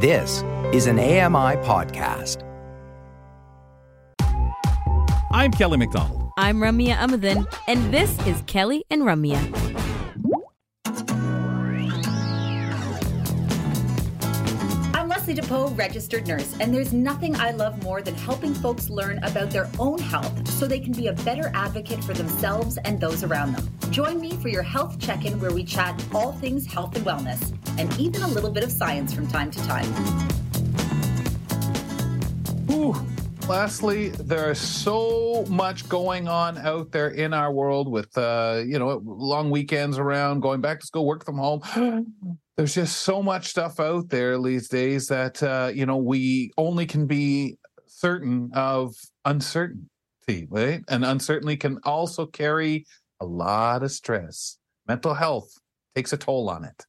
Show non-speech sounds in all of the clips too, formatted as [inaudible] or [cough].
This is an AMI podcast. I'm Kelly McDonald. I'm Ramya Amadin, and this is Kelly and Ramya. I'm Leslie Depoe, registered nurse, and there's nothing I love more than helping folks learn about their own health so they can be a better advocate for themselves and those around them. Join me for your health check in where we chat all things health and wellness, and even a little bit of science from time to time. Ooh. Leslie, there's so much going on out there in our world with, uh, you know, long weekends around, going back to school, work from home. [gasps] There's just so much stuff out there these days that, uh, you know, we only can be certain of uncertainty, right? And uncertainty can also carry a lot of stress. Mental health takes a toll on it.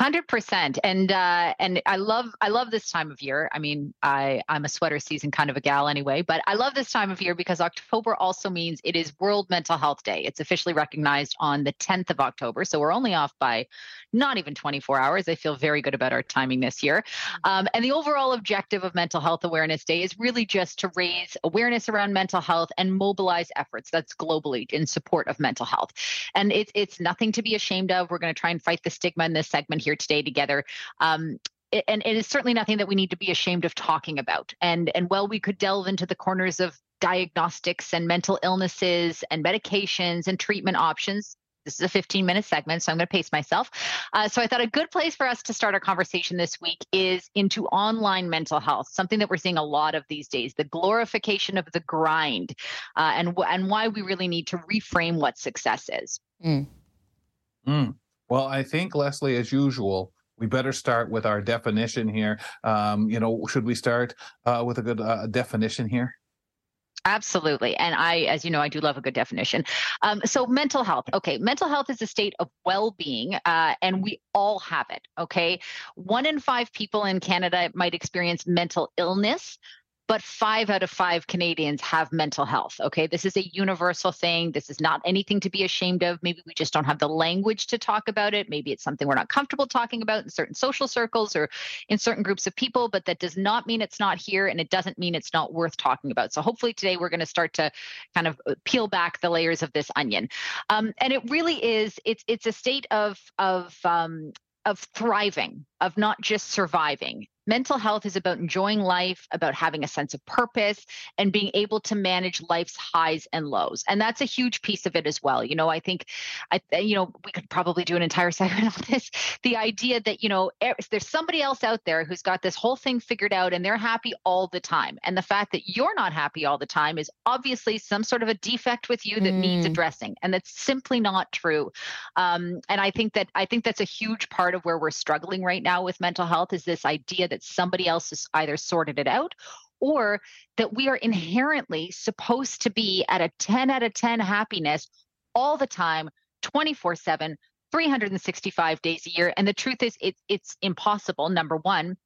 Hundred percent, and uh, and I love I love this time of year. I mean, I I'm a sweater season kind of a gal anyway, but I love this time of year because October also means it is World Mental Health Day. It's officially recognized on the 10th of October, so we're only off by not even 24 hours. I feel very good about our timing this year. Um, and the overall objective of Mental Health Awareness Day is really just to raise awareness around mental health and mobilize efforts that's globally in support of mental health. And it's it's nothing to be ashamed of. We're going to try and fight the stigma in this segment here today together. Um, and it is certainly nothing that we need to be ashamed of talking about. And and while we could delve into the corners of diagnostics and mental illnesses and medications and treatment options, this is a 15 minute segment, so I'm going to pace myself. Uh, so I thought a good place for us to start our conversation this week is into online mental health, something that we're seeing a lot of these days, the glorification of the grind, uh, and and why we really need to reframe what success is. Mm. Mm. Well, I think Leslie, as usual, we better start with our definition here. Um, you know, should we start uh, with a good uh, definition here? Absolutely. And I, as you know, I do love a good definition. Um, so, mental health. Okay. Mental health is a state of well being, uh, and we all have it. Okay. One in five people in Canada might experience mental illness but five out of five Canadians have mental health. Okay. This is a universal thing. This is not anything to be ashamed of. Maybe we just don't have the language to talk about it. Maybe it's something we're not comfortable talking about in certain social circles or in certain groups of people, but that does not mean it's not here and it doesn't mean it's not worth talking about. So hopefully today we're going to start to kind of uh, peel back the layers of this onion. Um, and it really is, it's, it's a state of, of, um, of thriving, of not just surviving. Mental health is about enjoying life, about having a sense of purpose, and being able to manage life's highs and lows. And that's a huge piece of it as well. You know, I think, I you know, we could probably do an entire [laughs] segment on this. The idea that you know, there's somebody else out there who's got this whole thing figured out, and they're happy all the time. And the fact that you're not happy all the time is obviously some sort of a defect with you that mm. needs addressing, and that's simply not true. Um, and I think that I think that's a huge part of where we're struggling right now with mental health is this idea that somebody else has either sorted it out or that we are inherently supposed to be at a 10 out of 10 happiness all the time 24 7 365 days a year. And the truth is it, it's impossible number one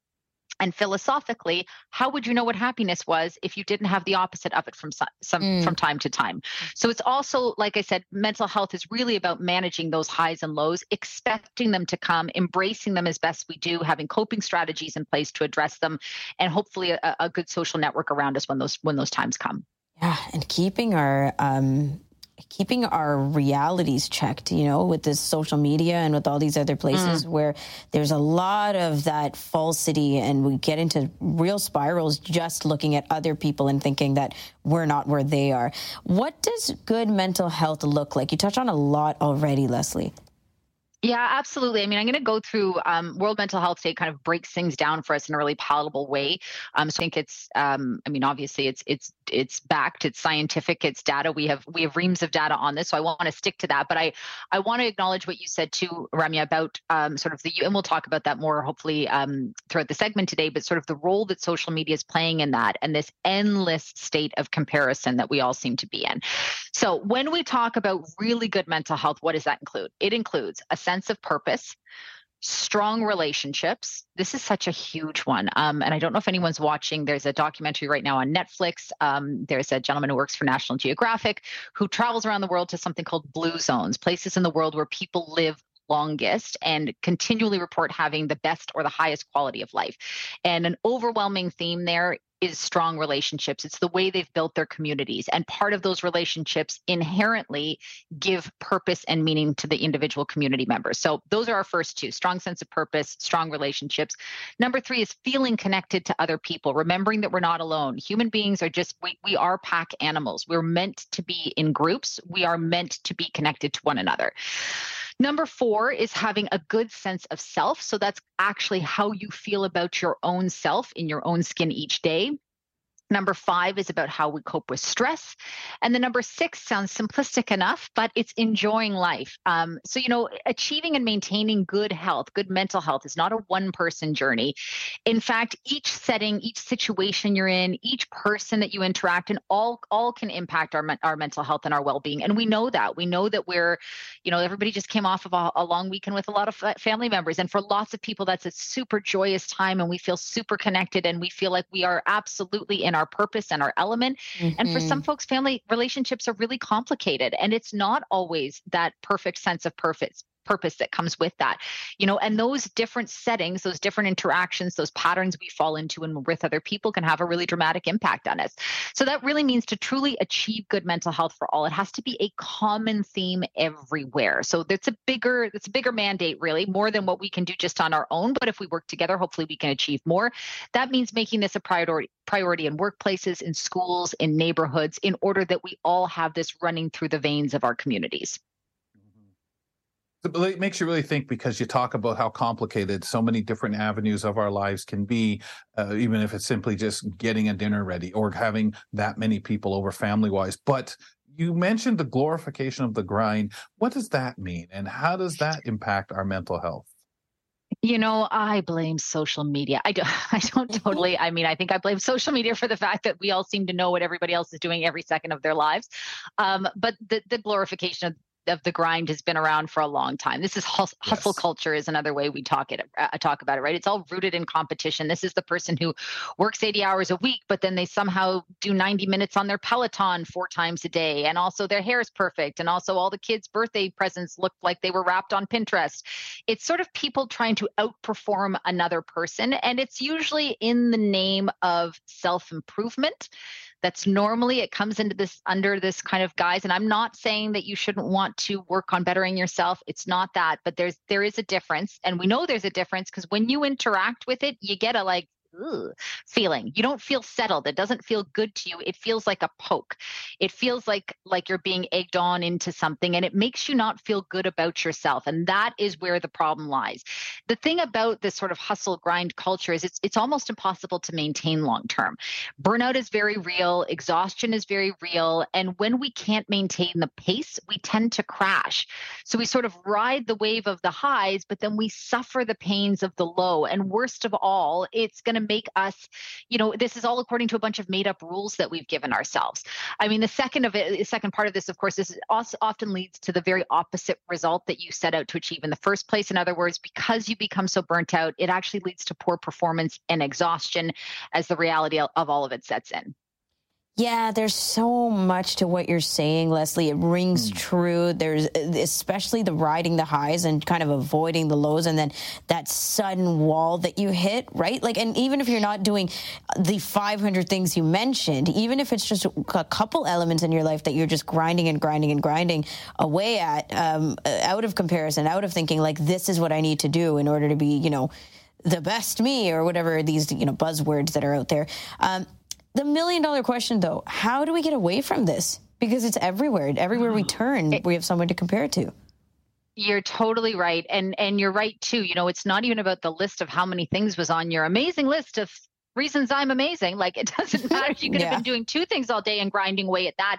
and philosophically how would you know what happiness was if you didn't have the opposite of it from some, mm. from time to time so it's also like i said mental health is really about managing those highs and lows expecting them to come embracing them as best we do having coping strategies in place to address them and hopefully a, a good social network around us when those when those times come yeah and keeping our um keeping our realities checked, you know, with this social media and with all these other places mm. where there's a lot of that falsity and we get into real spirals just looking at other people and thinking that we're not where they are. What does good mental health look like? You touched on a lot already, Leslie. Yeah, absolutely. I mean, I'm going to go through um, World Mental Health Day kind of breaks things down for us in a really palatable way. Um, so I think it's, um, I mean, obviously it's it's it's backed, it's scientific, it's data. We have we have reams of data on this, so I want to stick to that. But I I want to acknowledge what you said too, Ramya, about um, sort of the and we'll talk about that more hopefully um, throughout the segment today. But sort of the role that social media is playing in that, and this endless state of comparison that we all seem to be in. So when we talk about really good mental health, what does that include? It includes a sense sense of purpose, strong relationships. This is such a huge one. Um, and I don't know if anyone's watching. There's a documentary right now on Netflix. Um, there's a gentleman who works for National Geographic who travels around the world to something called blue zones, places in the world where people live longest and continually report having the best or the highest quality of life. And an overwhelming theme there is strong relationships. It's the way they've built their communities. And part of those relationships inherently give purpose and meaning to the individual community members. So those are our first two strong sense of purpose, strong relationships. Number three is feeling connected to other people, remembering that we're not alone. Human beings are just, we, we are pack animals. We're meant to be in groups, we are meant to be connected to one another. Number four is having a good sense of self. So that's actually how you feel about your own self in your own skin each day. Number five is about how we cope with stress. And the number six sounds simplistic enough, but it's enjoying life. Um, so, you know, achieving and maintaining good health, good mental health is not a one person journey. In fact, each setting, each situation you're in, each person that you interact in, all, all can impact our, our mental health and our well being. And we know that. We know that we're, you know, everybody just came off of a, a long weekend with a lot of family members. And for lots of people, that's a super joyous time and we feel super connected and we feel like we are absolutely in our purpose and our element. Mm-hmm. And for some mm-hmm. folks, family relationships are really complicated and it's not always that perfect sense of purpose purpose that comes with that you know and those different settings those different interactions those patterns we fall into and with other people can have a really dramatic impact on us. So that really means to truly achieve good mental health for all it has to be a common theme everywhere. So that's a bigger it's a bigger mandate really more than what we can do just on our own but if we work together hopefully we can achieve more. That means making this a priority priority in workplaces in schools in neighborhoods in order that we all have this running through the veins of our communities it makes you really think because you talk about how complicated so many different avenues of our lives can be, uh, even if it's simply just getting a dinner ready or having that many people over family wise. But you mentioned the glorification of the grind. What does that mean? And how does that impact our mental health? You know, I blame social media. I don't [laughs] I don't totally I mean, I think I blame social media for the fact that we all seem to know what everybody else is doing every second of their lives. Um, but the, the glorification of of the grind has been around for a long time. This is hustle, yes. hustle culture is another way we talk it uh, talk about it, right? It's all rooted in competition. This is the person who works 80 hours a week, but then they somehow do 90 minutes on their Peloton four times a day, and also their hair is perfect, and also all the kids' birthday presents look like they were wrapped on Pinterest. It's sort of people trying to outperform another person, and it's usually in the name of self improvement that's normally it comes into this under this kind of guise. And i'm not saying that you shouldn't want to work on bettering yourself. It's not that but there's there is a difference. And we know there's a difference because when you interact with it you get a like feeling. You don't feel settled. It doesn't feel good to you. It feels like a poke. It feels like like you're being egged on into something and it makes you not feel good about yourself. And that is where the problem lies. The thing about this sort of hustle grind culture is it's it's almost impossible to maintain long term. Burnout is very real, exhaustion is very real, and when we can't maintain the pace, we tend to crash. So we sort of ride the wave of the highs, but then we suffer the pains of the low. And worst of all, it's going to make us, you know, this is all according to a bunch of made up rules that we've given ourselves. I mean, the second of it, the second part of this, of course, is also often leads to the very opposite result that you set out to achieve in the first place. In other words, because you become so burnt out, it actually leads to poor performance and exhaustion as the reality of all of it sets in. Yeah, there's so much to what you're saying, Leslie. It rings mm. true. There's especially the riding the highs and kind of avoiding the lows, and then that sudden wall that you hit, right? Like, and even if you're not doing the 500 things you mentioned, even if it's just a couple elements in your life that you're just grinding and grinding and grinding away at, um, out of comparison, out of thinking like this is what I need to do in order to be, you know, the best me or whatever these you know buzzwords that are out there. Um, the million dollar question, though, how do we get away from this? Because it's everywhere. Everywhere we mm-hmm. turn, we have someone to compare it to. You're totally right. And and you're right too. You know, it's not even about the list of how many things was on your amazing list of reasons I'm amazing. Like it doesn't [laughs] matter. If you could yeah. have been doing two things all day and grinding away at that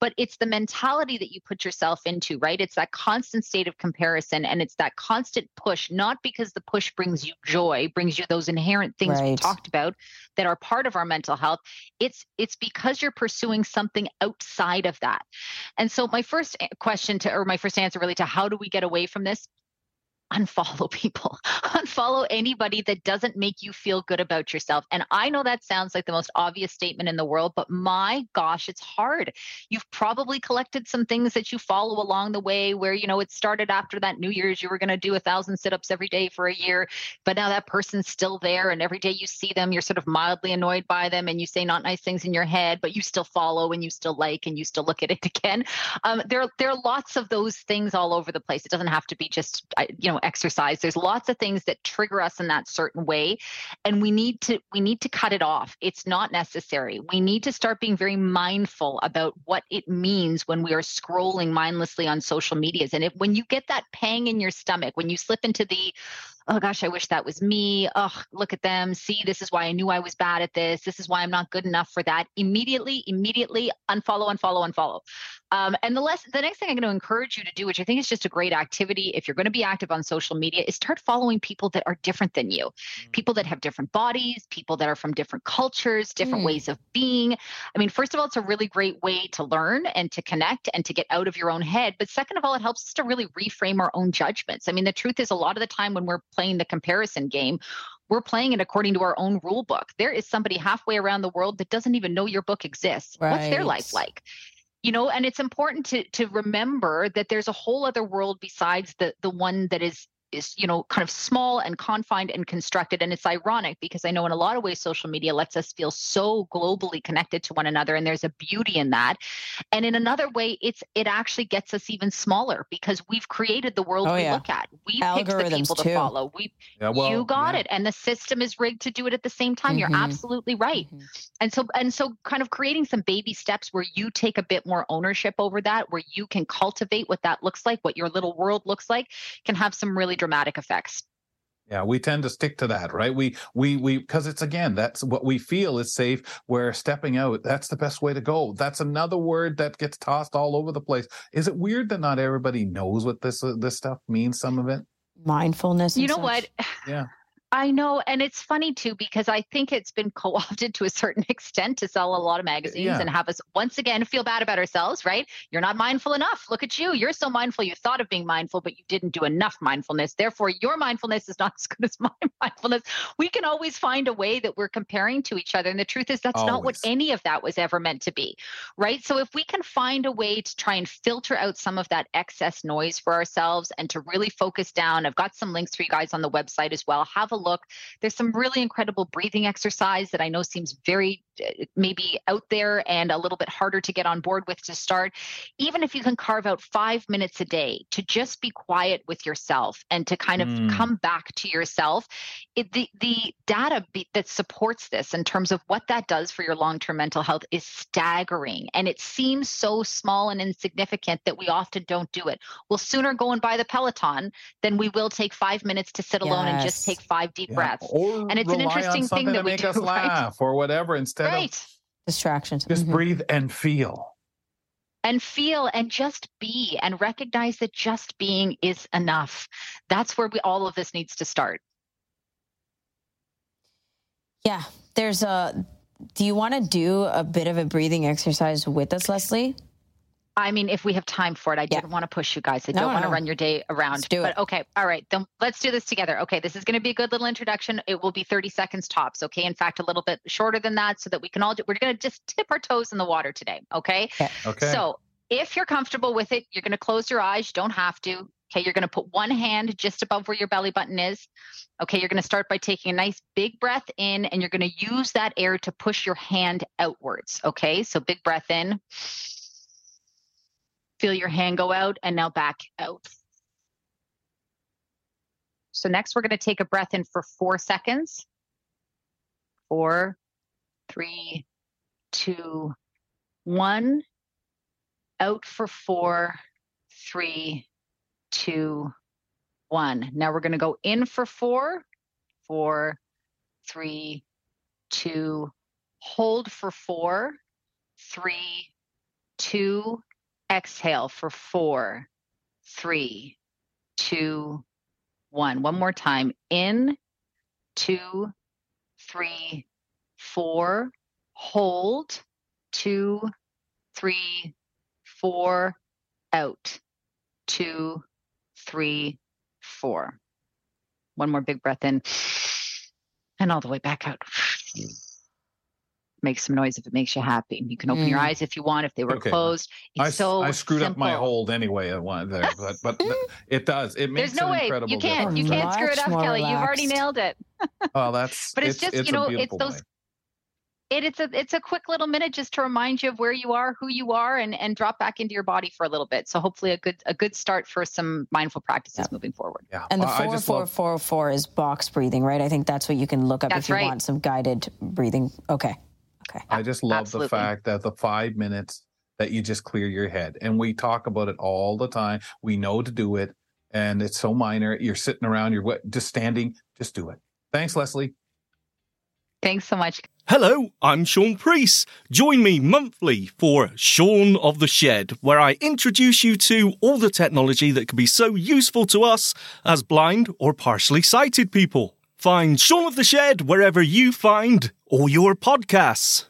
but it's the mentality that you put yourself into, right? It's that constant state of comparison and it's that constant push, not because the push brings you joy, brings you those inherent things right. we talked about that are part of our mental health. It's it's because you're pursuing something outside of that. And so my first eh, question to or my first answer really to how do we get away from this unfollow [laughs] people, unfollow anybody that doesn't make you feel good about yourself. And I know that sounds like the most obvious statement in the world, but my gosh, it's hard. You've probably collected some things that you follow along the way where, you know, it started after that New Year's, you were going to do a thousand sit ups every day for a year, but now that person's still there. And every day you see them, you're sort of mildly annoyed by them and you say not nice things in your head, but you still follow and you still like and you still look at it [laughs] again. Um, there, there are lots of those things all over the place. It doesn't have to be just, you know, exercise. There's lots of things that trigger us in that certain way. And we need to, we need to cut it off. It's not necessary. We need to start being very mindful about what it means when we are scrolling mindlessly on social medias. And if when you get that pang in your stomach, when you slip into the oh gosh, I wish that was me. Oh, look at them. See, this is why I knew I was bad at this. This is why I'm not good enough for that. Immediately, immediately unfollow, unfollow, unfollow. Um, and the less, the next thing I'm going to encourage you to do, which I think is just a great activity, if you're going to be active on social media, is start following people that are different than you, mm. people that have different bodies, people that are from different cultures, different mm. ways of being. I mean, first of all, it's a really great way to learn and to connect and to get out of your own head. But second of all, it helps us to really reframe our own judgments. I mean, the truth is, a lot of the time when we're playing the comparison game, we're playing it according to our own rule book. There is somebody halfway around the world that doesn't even know your book exists. Right. What's their life like? You know, and it's important to to remember that there's a whole other world besides the the one that is is you know kind of small and confined and constructed and it's ironic because i know in a lot of ways social media lets us feel so globally connected to one another and there's a beauty in that and in another way it's it actually gets us even smaller because we've created the world oh, we yeah. look at we picked the people to follow we yeah, well, you got yeah. it and the system is rigged to do it at the same time mm-hmm. you're absolutely right mm-hmm. and so and so kind of creating some baby steps where you take a bit more ownership over that where you can cultivate what that looks like what your little world looks like can have some really dramatic effects. Yeah, we tend to stick to that, right? We we we because it's again that's what we feel is safe. Where stepping out, that's the best way to go. That's another word that gets tossed all over the place. Is it weird that not everybody knows what this uh, this stuff means? Some of it, mindfulness. You know such? what? [sighs] Yeah. I know, and it's funny too because I think it's been [laughs] co-opted to a certain extent to sell a lot of magazines yeah. and have us once again feel bad about ourselves. Right? You're not mindful enough. Look at you. You're so mindful. You thought of being mindful, but you didn't do enough mindfulness. Therefore, your mindfulness is not [laughs] as good as my [laughs] mindfulness. We can always find a way that we're comparing to each other, and the truth is that's always. not what any of that was ever meant to be. Right? So if we can find a way to try and filter out some of that excess noise for ourselves and to really focus down, I've got some links for you guys on the website as well. Have a look. There's some really incredible breathing exercise that I know seems very uh, maybe out there and a little bit harder to get on board with to start. Even if you can carve out five minutes a day to just be quiet with yourself and to kind of mm. come back to yourself, it, the the data be, that supports this in terms of what that does for your long term mental health is staggering, and it seems so small and insignificant that we often don't do it. We'll sooner go and buy the Peloton than we will take five minutes to sit alone yes. and just take five deep yeah. breaths. Or and it's an interesting thing that we make do, us laugh right? or whatever instead right. of distractions. Just mm-hmm. breathe and feel and feel and just be and recognize that just being is enough. That's where we all of this needs to start. Yeah, there's a. Do you want to do a bit of a breathing exercise with us, Leslie? I mean, if we have time for it, I didn't want to push you guys. I don't want to run your day around. Let's do but it. okay, all right, then let's do this together. Okay, this is going to be a good little introduction. It will be 30 seconds tops. Okay, in fact, a little bit shorter than that, so that we can all. Do, we're going to just tip our toes in the water today. Okay. Okay. okay. So if you're comfortable with it, you're going to close your eyes. You don't have to. Okay, you're going to put one hand just above where your belly button is. Okay, you're going to start by taking a nice big breath in and you're going to use that air to push your hand outwards. Okay, so big breath in. Feel your hand go out and now back out. So next we're going to take a breath in for four seconds. Four, three, two, one. Out for four, three, two, one. Now we're going to go in for four, four, three, two, hold for four, three, two, exhale for four, three, two, one. One more time. In, two, three, four, hold, two, three, four, out, two, three, four. One more big breath in and all the way back out. Make some noise if it makes you happy. You can open your Mm. eyes if you want, if they were Okay. closed. I, It's s- so I screwed up my hold anyway at one there, but but [laughs] it does. It makes There's no an way incredible you can't. You can't screw it Much up, more Kelly. You've already nailed it. [laughs] Oh, that's. But it's just, you know, it's those way. It, it's a it's a quick little minute just to remind you of where you are, who you are, and and drop back into your body for a little bit. So hopefully a good a good start for some mindful practices Yep. moving forward. Yeah, And the I- I four four love- four four is box breathing, right? I think that's what you can look up That's if you right. want some guided breathing. Okay. Okay. I just love Absolutely. the fact that the five minutes that you just clear your head, and we talk about it all the time. We know to do it, and it's so minor. You're sitting around, you're just standing. Just do it. Thanks, Leslie. Thanks so much. Hello, I'm Sean Priest. Join me monthly for Sean of the Shed, where I introduce you to all the technology that can be so useful to us as blind or partially sighted people. Find Sean of the Shed wherever you find all your podcasts.